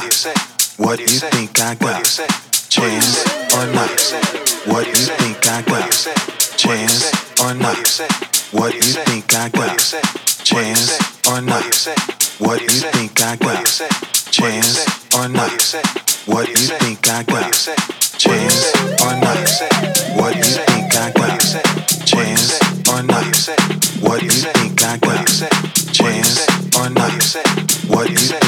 got? What do you think I got? Chance or not? What do you think I got? Chance or not? What do you think I got? Chance or not? What do you think I got? Chance or not? What do you think I got? Chance or not? What do you think I got? Chance or not? What do you think I got? Chance or not? What do you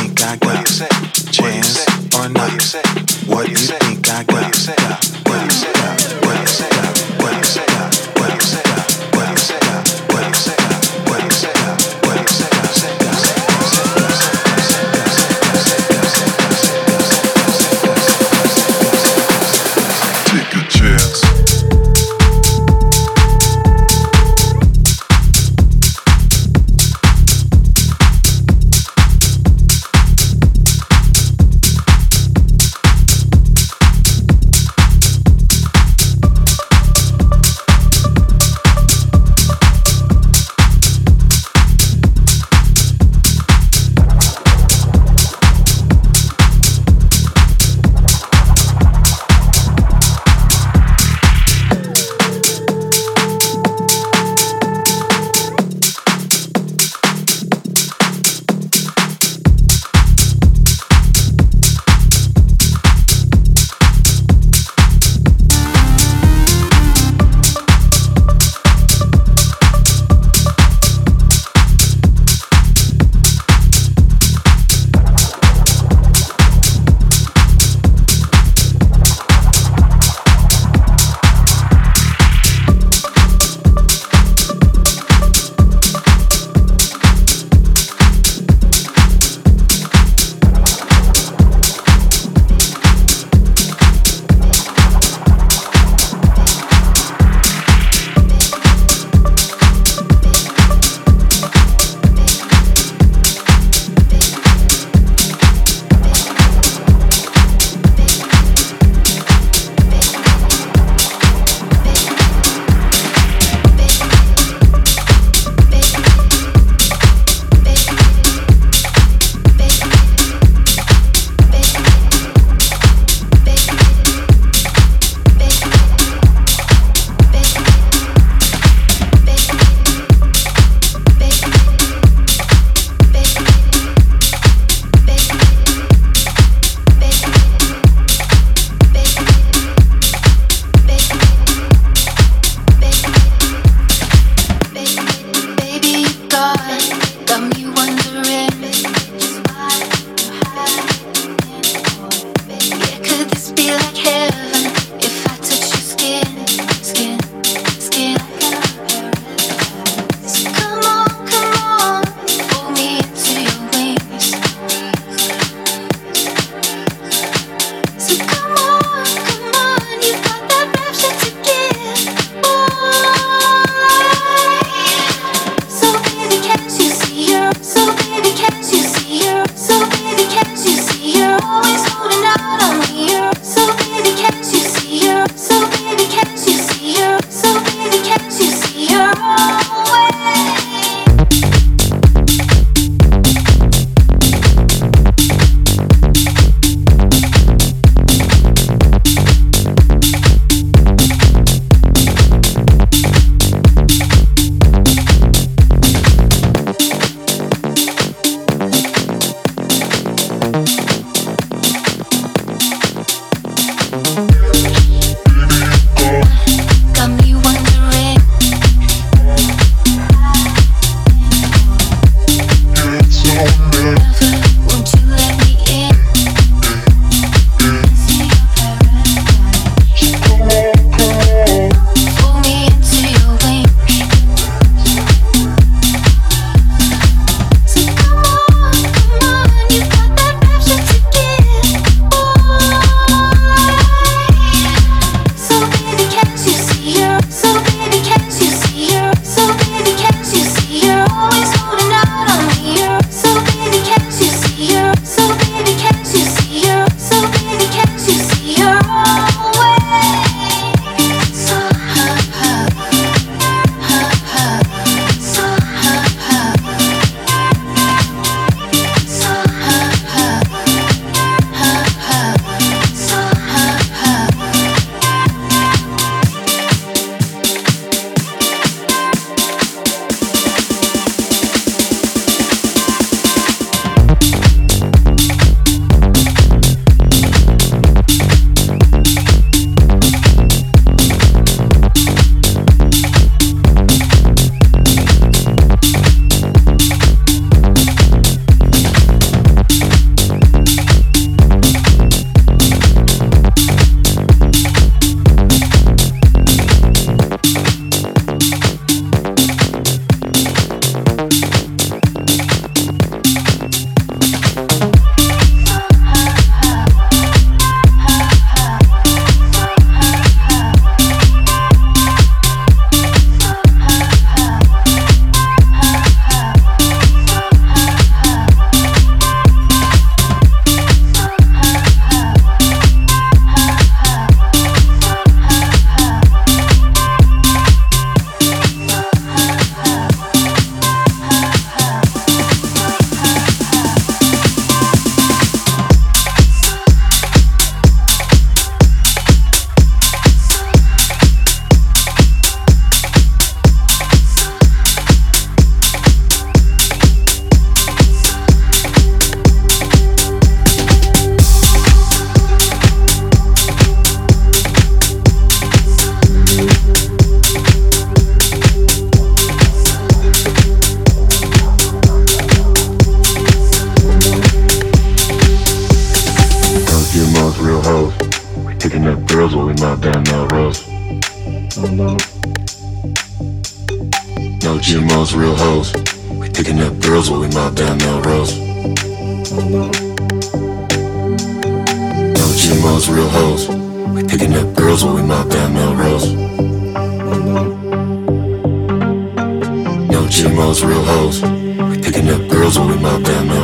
No GMOs, real hoes. We picking up girls while we mop down Melrose. No GMOs, real hoes. We picking up girls while we mop down Melrose. No GMOs, real hoes. We picking up girls while we mop down Melrose.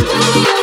you.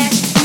yeah.